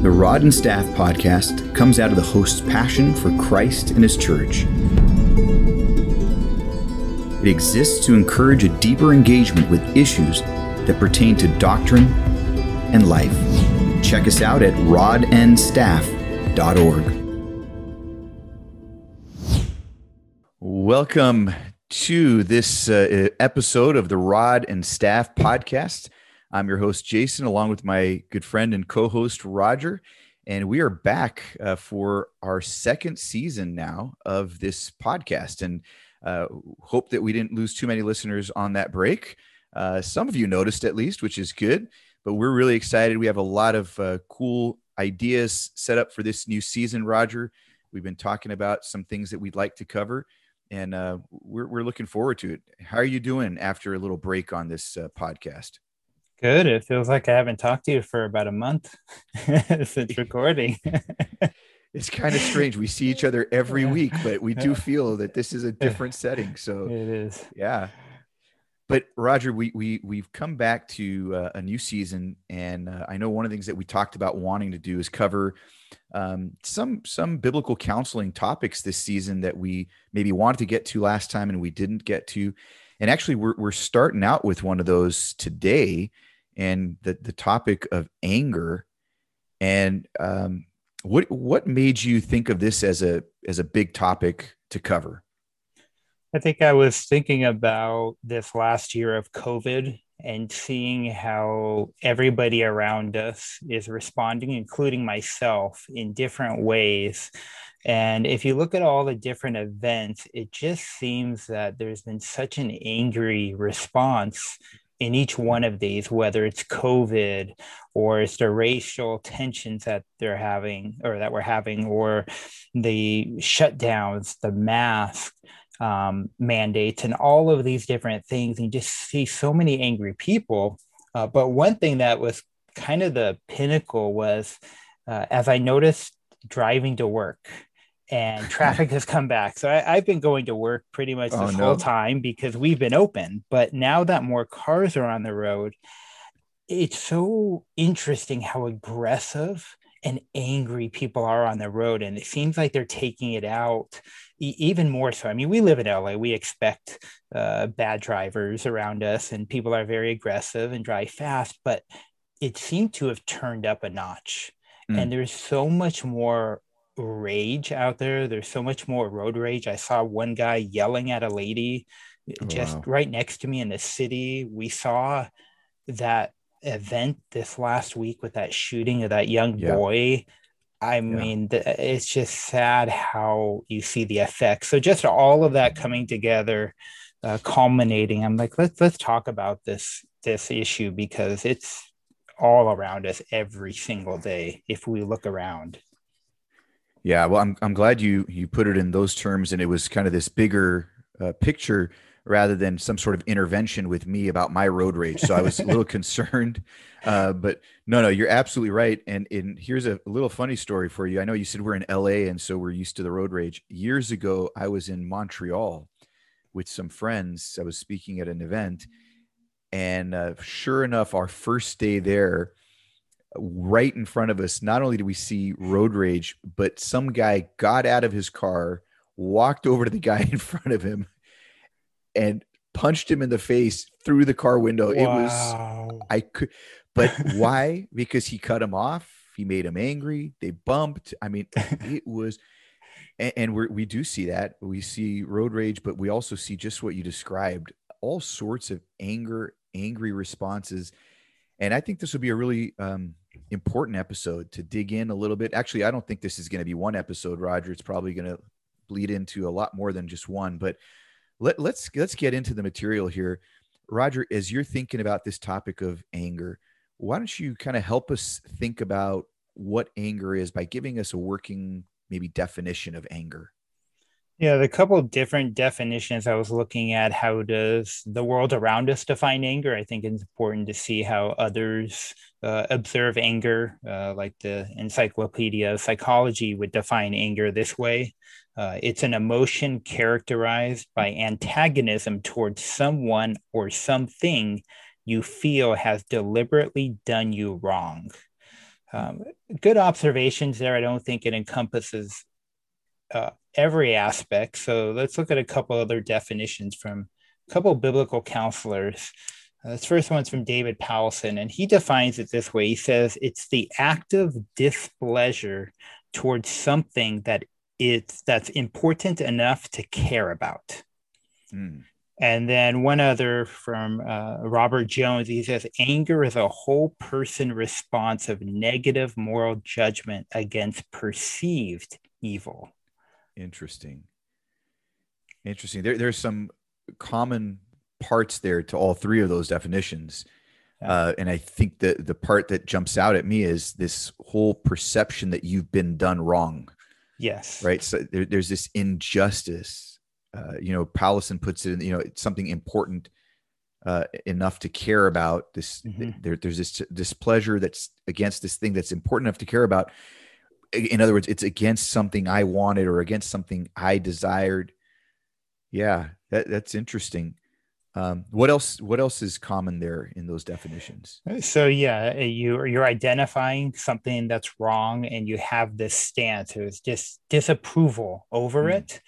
The Rod and Staff podcast comes out of the host's passion for Christ and his church. It exists to encourage a deeper engagement with issues that pertain to doctrine and life. Check us out at rodandstaff.org. Welcome to this uh, episode of the Rod and Staff podcast. I'm your host, Jason, along with my good friend and co host, Roger. And we are back uh, for our second season now of this podcast. And uh, hope that we didn't lose too many listeners on that break. Uh, some of you noticed at least, which is good. But we're really excited. We have a lot of uh, cool ideas set up for this new season, Roger. We've been talking about some things that we'd like to cover, and uh, we're, we're looking forward to it. How are you doing after a little break on this uh, podcast? Good. It feels like I haven't talked to you for about a month since recording. it's kind of strange. We see each other every week, but we do feel that this is a different setting. So it is. Yeah. But Roger, we we we've come back to uh, a new season, and uh, I know one of the things that we talked about wanting to do is cover um, some some biblical counseling topics this season that we maybe wanted to get to last time and we didn't get to. And actually, we're we're starting out with one of those today and the the topic of anger. And um, what what made you think of this as a as a big topic to cover? I think i was thinking about this last year of covid and seeing how everybody around us is responding including myself in different ways. And if you look at all the different events, it just seems that there's been such an angry response in each one of these, whether it's COVID or it's the racial tensions that they're having or that we're having, or the shutdowns, the mask um, mandates, and all of these different things, and you just see so many angry people. Uh, but one thing that was kind of the pinnacle was uh, as I noticed driving to work and traffic has come back. So I, have been going to work pretty much this oh, no. whole time because we've been open. But now that more cars are on the road, it's so interesting how aggressive and angry people are on the road. And it seems like they're taking it out e- even more so. I mean, we live in LA, we expect uh, bad drivers around us, and people are very aggressive and drive fast, but it seemed to have turned up a notch. Mm. And there's so much more rage out there. There's so much more road rage. I saw one guy yelling at a lady oh, just wow. right next to me in the city. We saw that event this last week with that shooting of that young yeah. boy. I yeah. mean, it's just sad how you see the effects. So just all of that coming together, uh, culminating. I'm like, let's let's talk about this this issue because it's all around us every single day if we look around. Yeah, well, I'm I'm glad you you put it in those terms, and it was kind of this bigger uh, picture rather than some sort of intervention with me about my road rage. So I was a little concerned, uh, but no, no, you're absolutely right. And and here's a little funny story for you. I know you said we're in LA, and so we're used to the road rage. Years ago, I was in Montreal with some friends. I was speaking at an event, and uh, sure enough, our first day there right in front of us, not only do we see road rage, but some guy got out of his car, walked over to the guy in front of him, and punched him in the face through the car window. Wow. It was I could, but why? because he cut him off. He made him angry. They bumped. I mean, it was. And, and we we do see that. We see road rage, but we also see just what you described all sorts of anger, angry responses. And I think this would be a really um, important episode to dig in a little bit. Actually, I don't think this is going to be one episode, Roger. It's probably going to bleed into a lot more than just one. But let, let's let's get into the material here, Roger. As you're thinking about this topic of anger, why don't you kind of help us think about what anger is by giving us a working maybe definition of anger? Yeah, the couple different definitions I was looking at. How does the world around us define anger? I think it's important to see how others uh, observe anger, uh, like the Encyclopedia of Psychology would define anger this way. Uh, it's an emotion characterized by antagonism towards someone or something you feel has deliberately done you wrong. Um, good observations there. I don't think it encompasses uh, every aspect. So let's look at a couple other definitions from a couple biblical counselors. Uh, this first one's from David Powlison, and he defines it this way. He says it's the active displeasure towards something that it's that's important enough to care about. Mm. And then one other from uh, Robert Jones, he says, anger is a whole person response of negative moral judgment against perceived evil. Interesting. Interesting. There, there's some common parts there to all three of those definitions. Uh, and I think the the part that jumps out at me is this whole perception that you've been done wrong. Yes. Right. So there, there's this injustice. Uh, you know, Powlison puts it in, you know, it's something important uh, enough to care about. This, mm-hmm. there, there's this displeasure that's against this thing that's important enough to care about in other words, it's against something I wanted or against something I desired. Yeah, that, that's interesting. Um, what else? What else is common there in those definitions? So yeah, you you're identifying something that's wrong, and you have this stance. It's just disapproval over mm. it,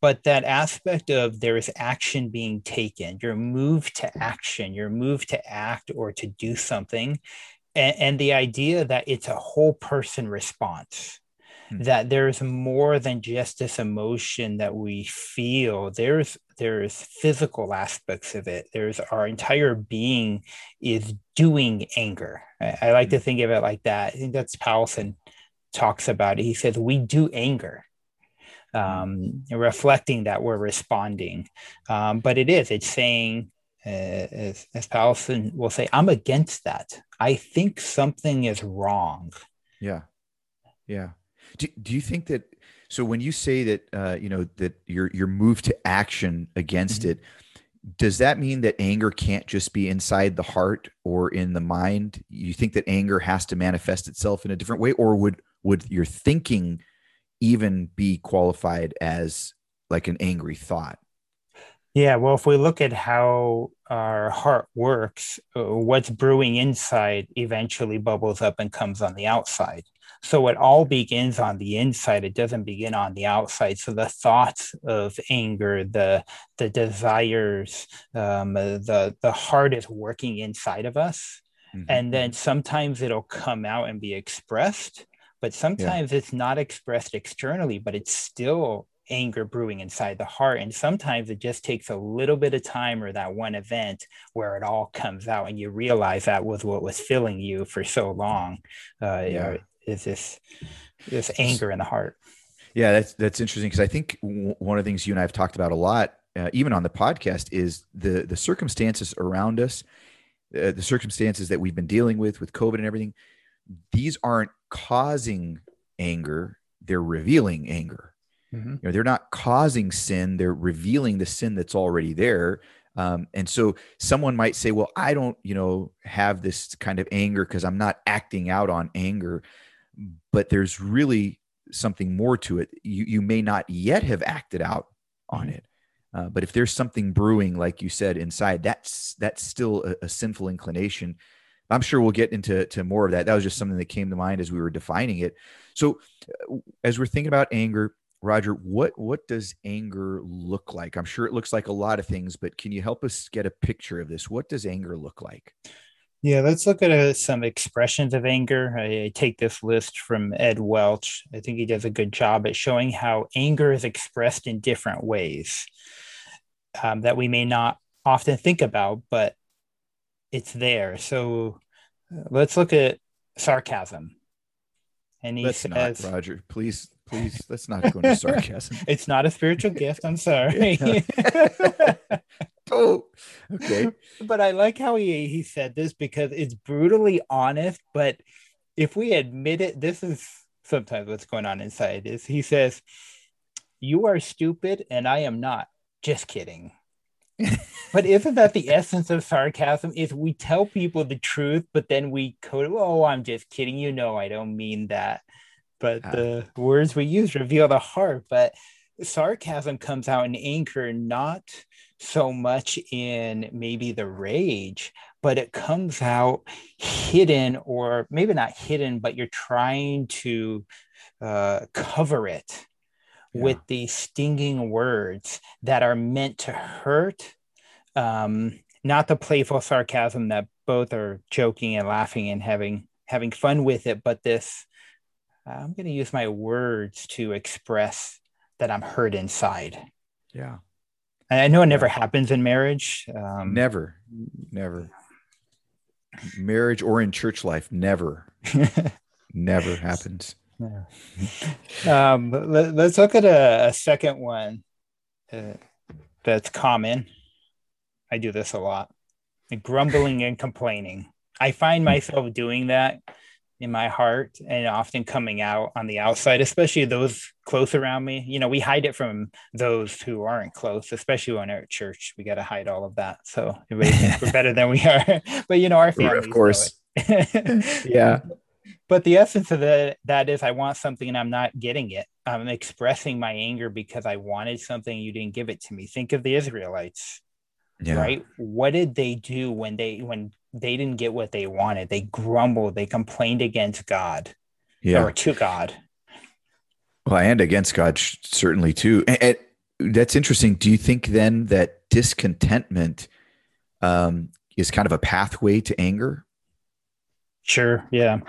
but that aspect of there is action being taken. You're moved to action. You're moved to act or to do something, and, and the idea that it's a whole person response hmm. that there's more than just this emotion that we feel there's there's physical aspects of it there's our entire being is doing anger i, I like to hmm. think of it like that i think that's Powlison talks about it he says we do anger hmm. um, reflecting that we're responding um, but it is it's saying as, as Powlison will say, I'm against that. I think something is wrong. Yeah. Yeah. Do, do you think that, so when you say that, uh, you know, that your, your you're to action against mm-hmm. it, does that mean that anger can't just be inside the heart or in the mind? You think that anger has to manifest itself in a different way, or would, would your thinking even be qualified as like an angry thought? Yeah, well, if we look at how our heart works, uh, what's brewing inside eventually bubbles up and comes on the outside. So it all begins on the inside. It doesn't begin on the outside. So the thoughts of anger, the the desires, um, the the heart is working inside of us, mm-hmm. and then sometimes it'll come out and be expressed. But sometimes yeah. it's not expressed externally, but it's still anger brewing inside the heart. And sometimes it just takes a little bit of time or that one event where it all comes out and you realize that was what was filling you for so long. Uh, yeah. is this this anger in the heart. Yeah, that's that's interesting because I think w- one of the things you and I have talked about a lot, uh, even on the podcast, is the the circumstances around us, uh, the circumstances that we've been dealing with with COVID and everything. These aren't causing anger; they're revealing anger. Mm-hmm. You know, they're not causing sin; they're revealing the sin that's already there. Um, and so someone might say, "Well, I don't, you know, have this kind of anger because I'm not acting out on anger." But there's really something more to it. You you may not yet have acted out on mm-hmm. it, uh, but if there's something brewing, like you said, inside, that's that's still a, a sinful inclination. I'm sure we'll get into to more of that. That was just something that came to mind as we were defining it. So, uh, as we're thinking about anger, Roger, what what does anger look like? I'm sure it looks like a lot of things, but can you help us get a picture of this? What does anger look like? Yeah, let's look at uh, some expressions of anger. I, I, take this list from Ed Welch. I think he does a good job at showing how anger is expressed in different ways um, that we may not often think about, but it's there. So uh, let's look at sarcasm. And he let's says, not, Roger, please please let's not go into sarcasm. It's not a spiritual gift i'm sorry. Oh okay. But i like how he he said this because it's brutally honest but if we admit it this is sometimes what's going on inside is he says you are stupid and i am not. Just kidding. But isn't that the essence of sarcasm? Is we tell people the truth but then we code oh i'm just kidding. You know i don't mean that but the words we use reveal the heart. But sarcasm comes out in anger, not so much in maybe the rage, but it comes out hidden, or maybe not hidden, but you're trying to uh, cover it yeah. with these stinging words that are meant to hurt. Um, not the playful sarcasm that both are joking and laughing and having having fun with it, but this I'm going to use my words to express that I'm hurt inside. Yeah. I know it never yeah. happens in marriage. Um, never, never. Marriage or in church life, never, never happens. Yeah. Um, let, us look at a, a second one uh, that's common. I do this a lot grumbling and complaining. I find hmm. myself doing that in my heart and often coming out on the outside, especially those close around me. You know, we hide it from those who aren't close, especially when we're at church. We got to hide all of that. So we're better than we are. but you know, our family, of course. yeah. But the essence of that, that is I want something and I'm not getting it. I'm expressing my anger because I wanted something you didn't give it to me. Think of the Israelites. Yeah. Right? What did they do when they when they didn't get what they wanted. They grumbled, they complained against God. Yeah. Or to God. Well, and against God certainly too. And, and that's interesting. Do you think then that discontentment um, is kind of a pathway to anger? Sure. Yeah.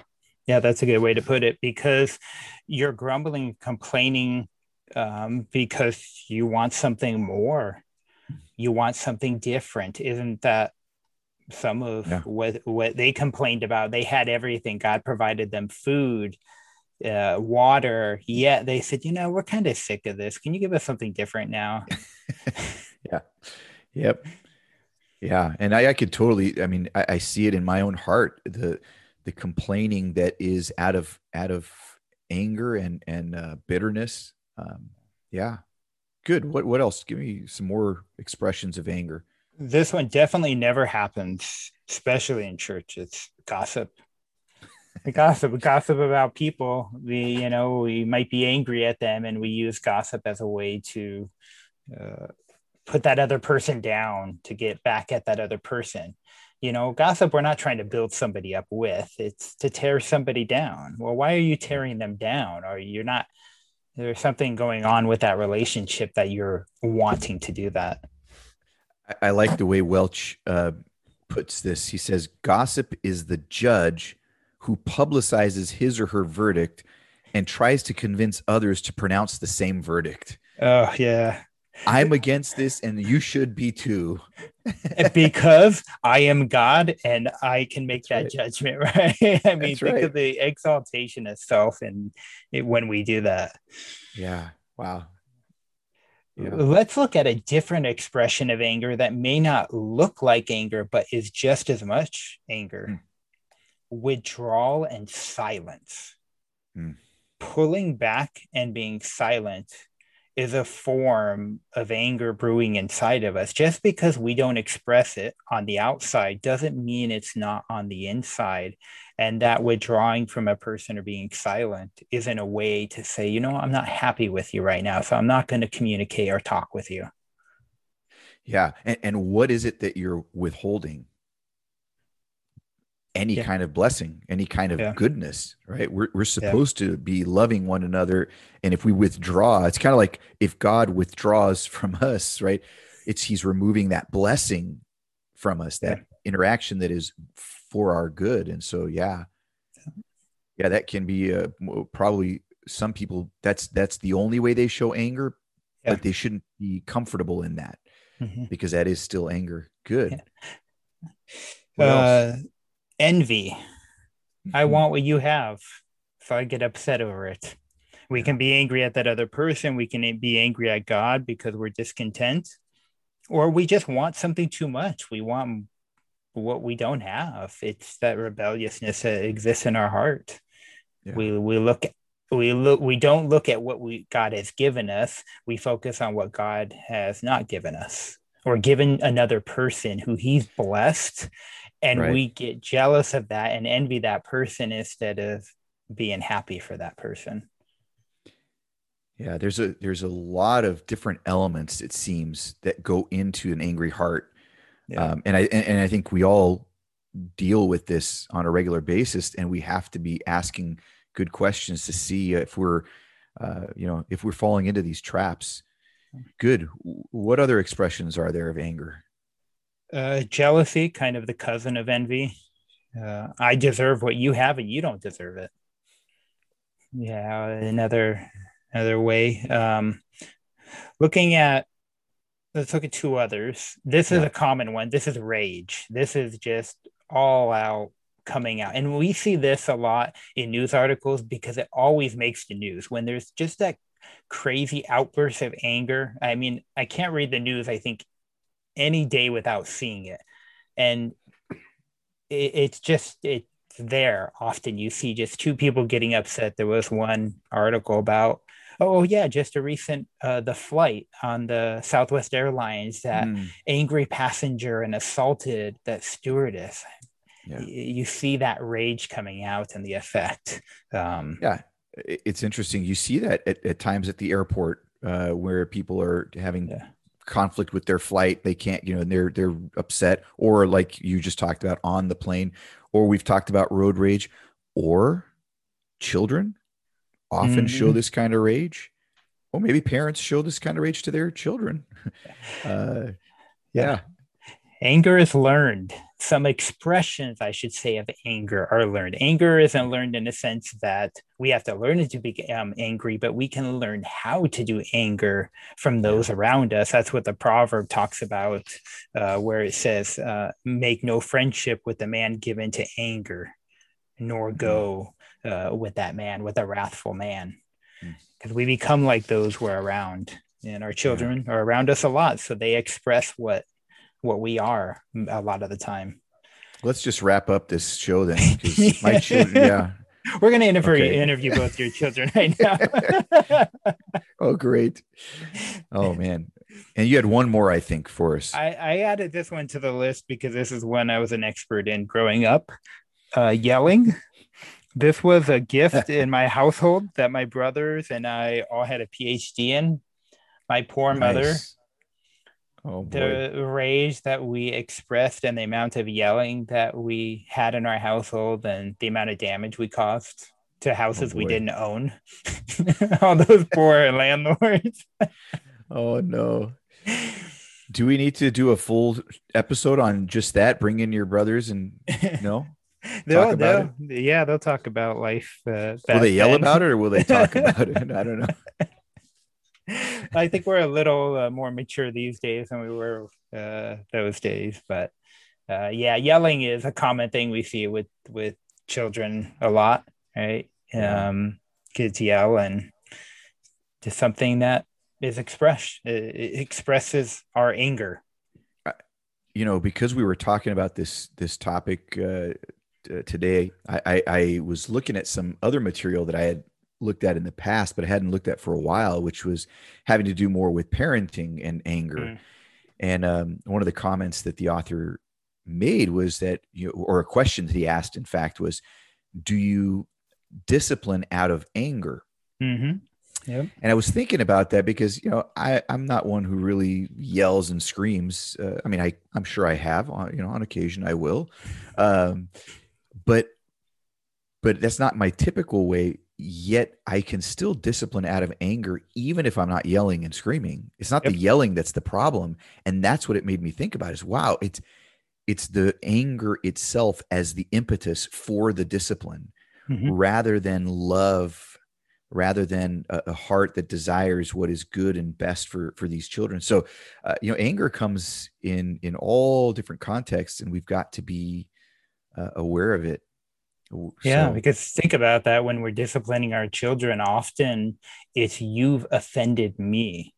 Yeah, that's a good way to put it because you're grumbling, complaining um, because you want something more. You want something different. Isn't that some of yeah. what what they complained about. They had everything. God provided them food uh, water. Yet they said you know we're kind of sick of this. Can you give us something different now? Yeah. Yep. Yeah and i, I could totally i mean I, I see it in my own heart the the complaining that is out of out of anger and and uh, bitterness. Um, yeah. Good. What what else? Give me some more expressions of anger this one definitely never happens, especially in church. It's gossip. gossip, gossip about people. We, you know, we might be angry at them, and we use gossip as a way to uh, put that other person down to get back at that other person. You know, gossip. We're not trying to build somebody up with. It's to tear somebody down. Well, why are you tearing them down? Or you're not. There's something going on with that relationship that you're wanting to do that. I, like the way Welch uh, puts this. He says, Gossip is the judge who publicizes his or her verdict and tries to convince others to pronounce the same verdict. Oh, yeah. I'm against this, and you should be too. because I am God and I can make That's that right. judgment, right? I mean, That's think right. of the exaltation of self and when we do that. Yeah. Wow. Yeah. Let's look at a different expression of anger that may not look like anger, but is just as much anger mm. withdrawal and silence. Mm. Pulling back and being silent is a form of anger brewing inside of us. Just because we don't express it on the outside doesn't mean it's not on the inside. And that withdrawing from a person or being silent isn't a way to say, you know, I'm not happy with you right now. So I'm not going to communicate or talk with you. Yeah. And, and what is it that you're withholding? Any yeah. kind of blessing, any kind of yeah. goodness, right? We're, we're supposed yeah. to be loving one another. And if we withdraw, it's kind of like if God withdraws from us, right? It's He's removing that blessing from us, that interaction that is for our good. And so, yeah, yeah, that can be uh, probably some people. That's that's the only way they show anger, but they shouldn't be comfortable in that mm-hmm. because that is still anger. Good. Uh, envy. Mm-hmm. I want what you have, so I get upset over it. We can be angry at that other person. We can be angry at God because we're discontent, or we just want something too much. We want what we don't have. It's that rebelliousness that exists in our heart. Yeah. We we look we look we don't look at what we God has given us. We focus on what God has not given us or given another person who He's blessed, and right. we get jealous of that and envy that person instead of being happy for that person. Yeah, there's a there's a lot of different elements it seems that go into an angry heart yeah. Um, and I and, and, I think we all deal with this on a regular basis and we have to be asking good questions to see if we're uh, you know if we're falling into these traps good what other expressions are there of anger uh, jealousy kind of the cousin of envy. Uh, i deserve what you have and you don't deserve it. Yeah another another way. Um, looking at let's look at two others. This is a common one. This is rage. This is just all out coming out. And we see this a lot in news articles because it always makes the news. When there's just that crazy outburst of anger. I mean, I can't read the news, I think, any day without seeing it. And it, it's just, it's there often. You see just two people getting upset. There was one article about oh yeah just a recent uh, the flight on the southwest airlines that mm. angry passenger and assaulted that stewardess yeah. you see that rage coming out and the effect. Um, yeah, it's interesting. You see that at, at times at the airport uh, where people are having yeah. Conflict with their flight. They can't, you know, and they're they're upset, or like you just talked about on the plane, or we've talked about road rage, or children often mm-hmm. show this kind of rage. Or maybe parents show this kind of rage to their children. uh, yeah. Anger is learned some expressions, I should say, of anger are learned. Anger isn't learned in the sense that we have to learn to be um, angry, but we can learn how to do anger from those around us. That's what the proverb talks about, uh, where it says, uh, Make no friendship with the man given to anger, nor mm-hmm. go uh, with that man, with a wrathful man. Because mm. we become like those we're around. And our children are around us a lot. So they express what what we are a lot of the time. Let's just wrap up this show then. My children, yeah. We're going to interview, okay. interview both your children right now. oh, great. Oh, man. And you had one more, I think, for us. I, I added this one to the list because this is one I was an expert in growing up uh, yelling. This was a gift in my household that my brothers and I all had a PhD in. My poor nice. mother Oh, the rage that we expressed and the amount of yelling that we had in our household and the amount of damage we caused to houses oh, we didn't own. All those poor landlords. oh no. Do we need to do a full episode on just that? Bring in your brothers and no? they'll, they'll yeah, they'll talk about life. Uh, will they yell then. about it or will they talk about it? I don't know. I think we're a little uh, more mature these days than we were uh, those days. But uh, yeah, yelling is a common thing we see with with children a lot, right? Um, kids yell, and just something that is expressed. It expresses our anger. You know, because we were talking about this this topic uh, today, I, I, I was looking at some other material that I had looked at in the past, but I hadn't looked at for a while, which was having to do more with parenting and anger. Mm. And um, one of the comments that the author made was that, you know, or a question that he asked, in fact, was, "Do you discipline out of anger?" Mm-hmm. Yep. And I was thinking about that because you know I I'm not one who really yells and screams. Uh, I mean I I'm sure I have on you know on occasion I will, um, but but that's not my typical way yet I can still discipline out of anger, even if I'm not yelling and screaming. It's not yep. the yelling that's the problem. And that's what it made me think about is wow, it's it's the anger itself as the impetus for the discipline mm-hmm. rather than love rather than a, a, heart that desires what is good and best for for these children so uh, you know anger comes in in all different contexts and we've got to be uh, aware of it yeah, so, because think about that when we're disciplining our children, often it's you've offended me.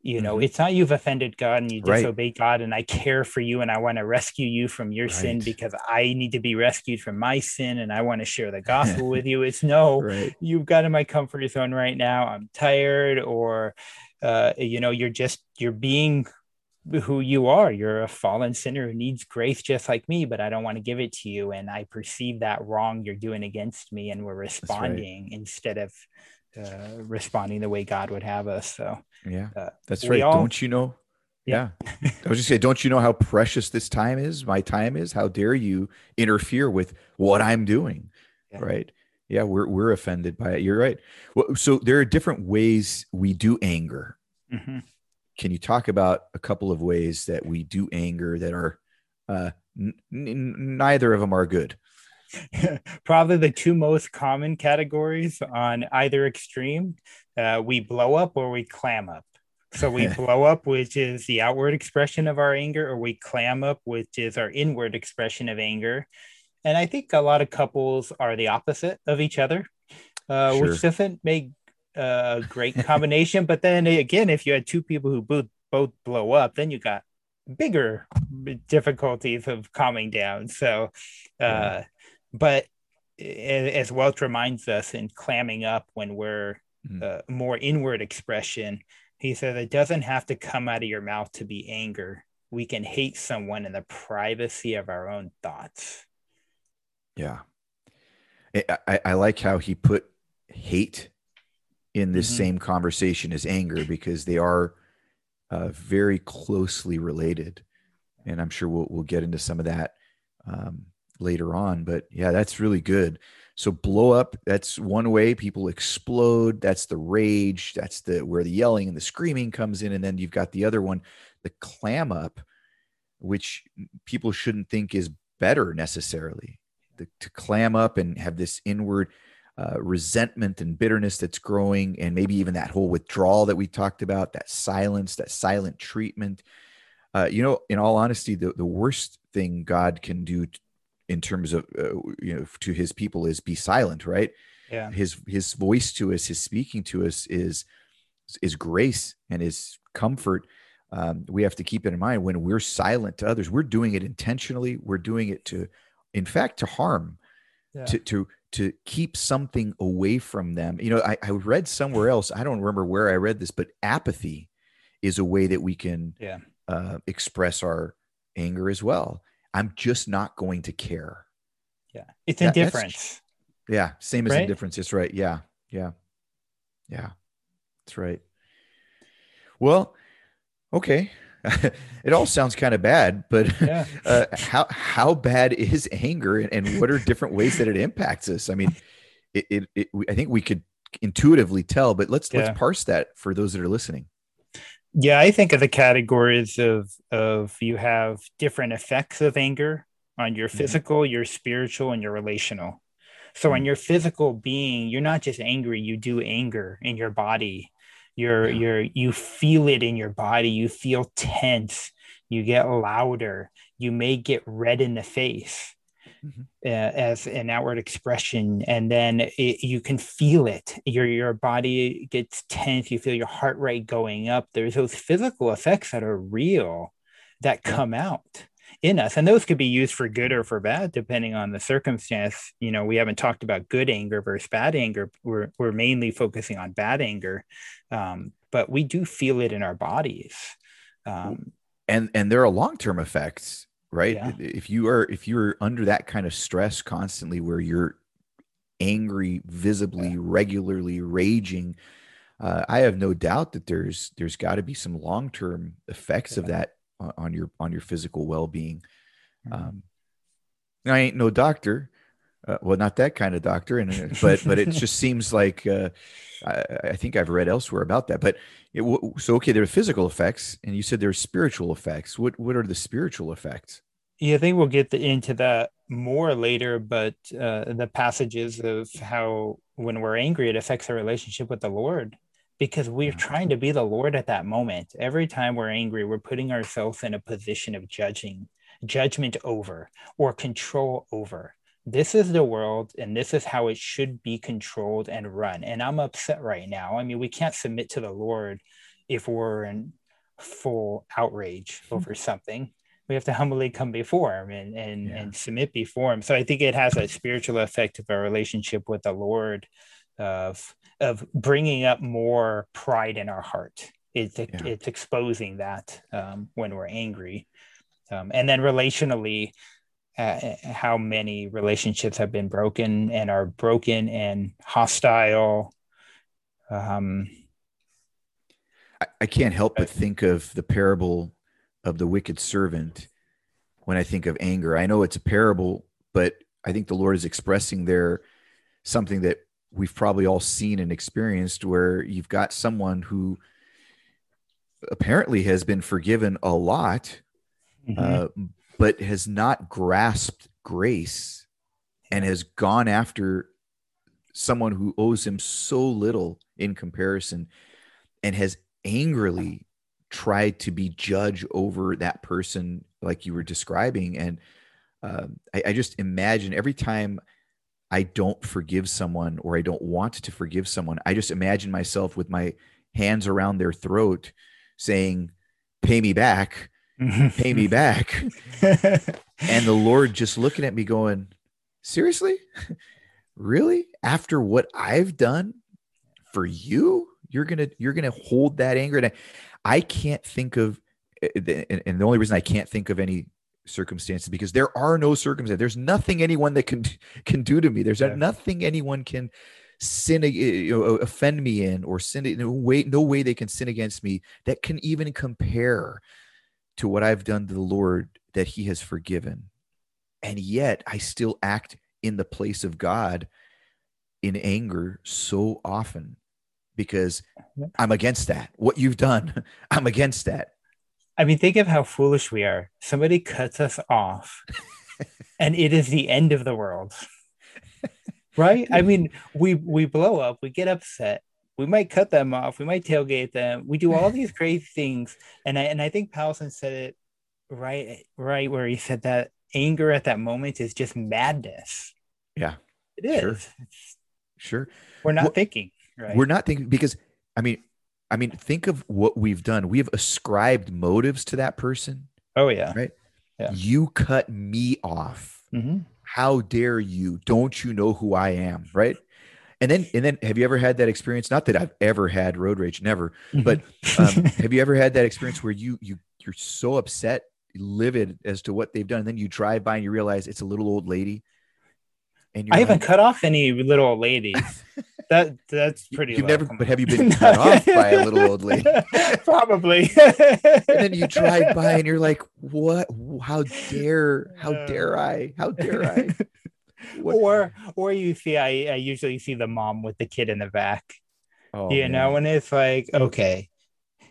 You know, mm-hmm. it's not you've offended God and you disobey right. God, and I care for you and I want to rescue you from your right. sin because I need to be rescued from my sin and I want to share the gospel with you. It's no, right. you've got in my comfort zone right now. I'm tired, or uh, you know, you're just you're being who you are. You're a fallen sinner who needs grace just like me, but I don't want to give it to you. And I perceive that wrong you're doing against me, and we're responding right. instead of uh, responding the way God would have us. So, yeah, uh, that's right. All, don't you know? Yeah. I was just say, don't you know how precious this time is? My time is. How dare you interfere with what I'm doing? Yeah. Right. Yeah, we're we're offended by it. You're right. Well, so there are different ways we do anger. Mm-hmm. Can you talk about a couple of ways that we do anger that are uh, n- n- neither of them are good? Probably the two most common categories on either extreme: uh, we blow up or we clam up. So we blow up, which is the outward expression of our anger, or we clam up, which is our inward expression of anger. And I think a lot of couples are the opposite of each other, uh, sure. which doesn't make a great combination. but then again, if you had two people who both both blow up, then you got bigger difficulties of calming down. So, uh, yeah. but as Welch reminds us in clamming up when we're mm. uh, more inward expression, he says it doesn't have to come out of your mouth to be anger. We can hate someone in the privacy of our own thoughts. Yeah. I, I like how he put hate in this mm-hmm. same conversation as anger because they are uh, very closely related. And I'm sure we'll, we'll get into some of that um, later on. But yeah, that's really good. So blow up, that's one way people explode. That's the rage. That's the where the yelling and the screaming comes in. And then you've got the other one, the clam up, which people shouldn't think is better necessarily. The, to clam up and have this inward uh, resentment and bitterness that's growing, and maybe even that whole withdrawal that we talked about, that silence, that silent treatment. Uh, you know, in all honesty, the, the worst thing God can do in terms of uh, you know to his people is be silent right yeah his his voice to us his speaking to us is is grace and His comfort um, we have to keep it in mind when we're silent to others we're doing it intentionally we're doing it to in fact to harm yeah. to to to keep something away from them you know I, I read somewhere else i don't remember where i read this but apathy is a way that we can yeah. uh, express our anger as well I'm just not going to care. Yeah. It's indifference. Yeah. Same as right? indifference. It's right. Yeah. Yeah. Yeah. That's right. Well, okay. it all sounds kind of bad, but yeah. uh, how how bad is anger, and, and, what are different ways that it impacts us? I mean, it, it, it I think we could intuitively tell, but let's yeah. let's parse that for those that are listening yeah i think of the categories of of you have different effects of anger on your mm-hmm. physical mm-hmm. your spiritual and your relational so mm-hmm. on your physical being you're not just angry you do anger in your body you're you're you feel it in your body. You feel tense. You get louder. You may get red in the face mm-hmm. uh, as an outward expression and then it, you can feel it. Your your body gets tense. You feel your heart rate going up. There's those physical effects that are real that come out in us and those could be used for good or for bad depending on the circumstance you know we haven't talked about good anger versus bad anger we're, we're mainly focusing on bad anger um, but we do feel it in our bodies um, and and there are long-term effects right yeah. if you are if you're under that kind of stress constantly where you're angry visibly yeah. regularly raging uh, i have no doubt that there's there's got to be some long-term effects yeah. of that on, your on your physical well-being. Mm-hmm. um, i ain't no doctor uh, well not that kind of doctor and uh, but but it just seems like uh, I, I, think i've read elsewhere about that but it, so okay there are physical effects and you said there are spiritual effects. What what are the spiritual effects? Yeah i think we'll get the, into that more later but uh, the passages of how when we're angry it affects our relationship with the lord because we're trying to be the lord at that moment. Every time we're angry we're putting ourselves in a position of judging judgment over or control over. This is the world and this is how it should be controlled and run. And i'm upset right now. I mean we can't submit to the lord if we're in full outrage hmm. over something. We have to humbly come before him and and, yeah. and submit before him. So i think it has a spiritual effect of our relationship with the lord of of bringing up more pride in our heart it's yeah. it's exposing that um, when we're angry um, and then relationally uh, how many relationships have been broken and are broken and hostile. Um, I, I can't help but think of the parable of the wicked servant when I think of anger. I know it's a parable, but I think the Lord is expressing there something that we've probably all seen and experienced where you've got someone who apparently has been forgiven a lot, mm-hmm. uh, but has not grasped grace and has gone after someone who owes him so little in comparison and has angrily tried to be judge over that person like you were describing and um, I, I just imagine every time i don't forgive someone or i don't want to forgive someone. I just imagine myself with my hands around their throat saying pay me back pay me back. And the lord just looking at me going seriously? Really? After what i've done for you you're gonna you're gonna hold that anger? And I, I can't think of eh, and the only reason i can't think of any circumstances because there are no circumstances there's nothing anyone that can can do to me there's yeah. nothing anyone can sin eh, you know, offend me in or sin in no way no way they can sin against me that can even compare to what i've done to the lord that he has forgiven and yet i still act in the place of god in anger so often because I'm against that. What you've done, I'm against that. I mean, think of how foolish we are. Somebody cuts us off, and it is the end of the world. right? I mean, we we blow up, we get upset, we might cut them off, we might tailgate them, we do all these great things, and I and I think Powlison said it right, right where he said that anger at that moment is just madness. Yeah, it is. Sure. sure. We're not well, thinking. Right. We're not thinking because I mean, I mean, think of what we've done. We have ascribed motives to that person. Oh yeah. Right. Yeah. You cut me off. Mm-hmm. How dare you? Don't you know who I am? Right. And then, and then, have you ever had that experience? Not that I've ever had road rage, never. Mm-hmm. But um, have you ever had that experience where you you you're so upset, livid as to what they've done, and then you drive by and you realize it's a little old lady, and I haven't cut off any little old ladies. that that's pretty. You've never, but have you been cut off by a little old lady? Probably. and then you drive by and you're like, "What? How dare? How dare I? How dare I?" What? Or, or you see, I, I usually see the mom with the kid in the back. Oh, you man. know, and it's like, okay,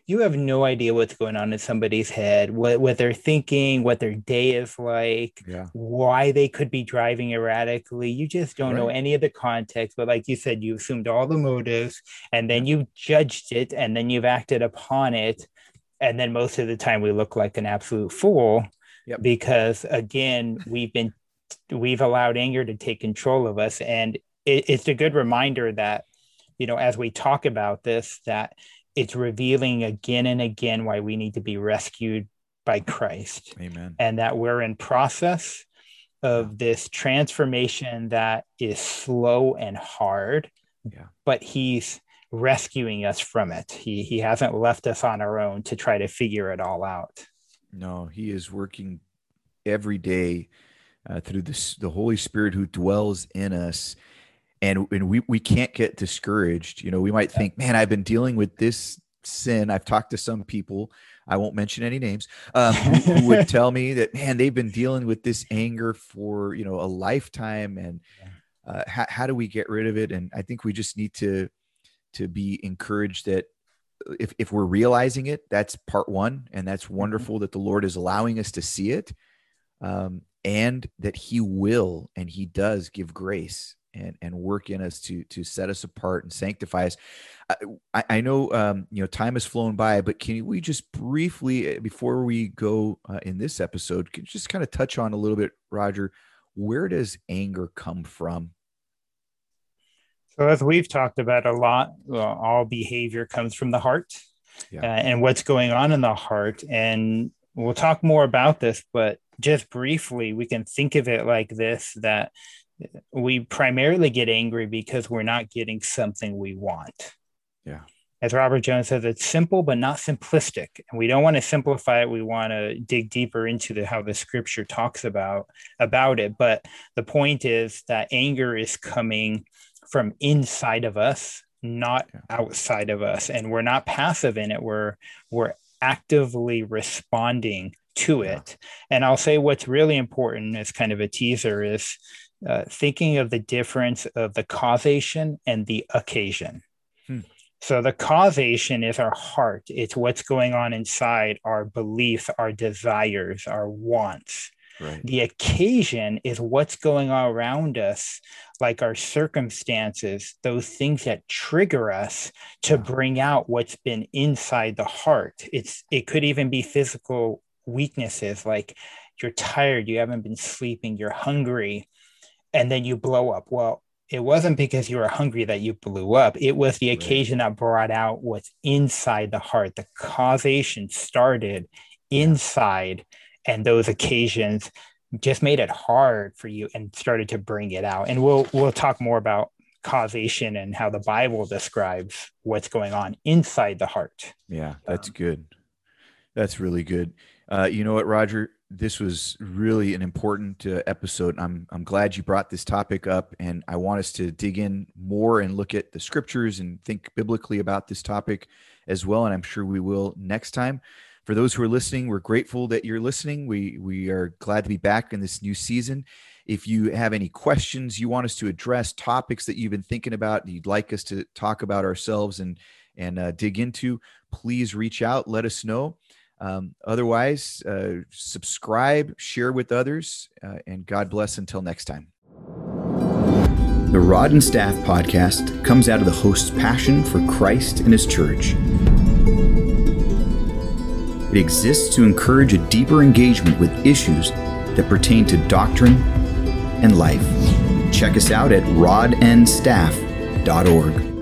you have no idea what's going on in somebody's head, what, what they're thinking, what their day is like, yeah. why they could be driving erratically. You just don't right. know any of the context. But like you said, you assumed all the motives and then you judged it and then you've acted upon it. And then most of the time we look like an absolute fool yep. because again, we've been we've allowed anger to take control of us. And it, it's a good reminder that, you know, as we talk about this, that it's revealing again and again why we need to be rescued by Christ. Amen. And that we're in process of this transformation that is slow and hard. Yeah. But he's rescuing us from it. He he hasn't left us on our own to try to figure it all out. No, he is working every day uh, through this the Holy Spirit who dwells in us and and we we can't get discouraged. You know we might think man i've been dealing with this sin. I've talked to some people. I won't mention any names um, who, would tell me that man they've been dealing with this anger for you know a lifetime and uh, how, how do we get rid of it? And i think we just need to to be encouraged that if, if we're realizing it that's part one and that's mm-hmm. wonderful mm-hmm. that the lord is allowing us to see it um, and that he will and he does give grace and and work in us to to set us apart and sanctify us. I, I know um, you know time has flown by, but can we just briefly eh, before we go uh, in this episode, can you just kind of touch on a little bit, Roger? Where does anger come from? So as we've talked about a lot, well, all behavior comes from the heart, yeah. uh, and what's going on in the heart. And we'll talk more about this, but just briefly, we can think of it like this: that we primarily get angry because we're not getting something we want. Yeah. As Robert Jones says, it's simple but not simplistic. And we don't want to simplify it. We want to dig deeper into the, how the scripture talks about about it. But the point is that anger is coming from inside of us, not yeah. outside of us. And we're not passive in it. We're we're actively responding to it. And I'll say what's really important as kind of a teaser is uh, thinking of the difference of the causation and the occasion. Hmm. So the causation is our heart. It's what's going on inside our beliefs, our desires, our wants. Right. The occasion is what's going on around us, like our circumstances, those things that trigger us to bring out what's been inside the heart. It's it could even be physical weaknesses like you're tired, you haven't been sleeping, you're hungry, and then you blow up. Well, it wasn't because you were hungry that you blew up. It was the occasion right. that brought out what's inside the heart. The causation started inside, and those occasions just made it hard for you and started to bring it out. And we'll we'll talk more about causation and how the Bible describes what's going on inside the heart. Yeah, that's um, good. That's really good. Uh, you know what, Roger? this was really an important uh, episode. I'm I'm glad you brought this topic up, and I want us to dig in more and look at the scriptures and think biblically about this topic as well. And I'm sure we will next time. For those who are listening, we're grateful that you're listening. We we are glad to be back in this new season. If you have any questions you want us to address, topics that you've been thinking about, you'd like us to talk about ourselves and and uh, dig into, please reach out. Let us know. Um, otherwise, uh, subscribe, share with others, uh, and God bless until next time. The Rod and Staff podcast comes out of the host's passion for Christ and his church. It exists to encourage a deeper engagement with issues that pertain to doctrine and life. Check us out at rodnstaff.org.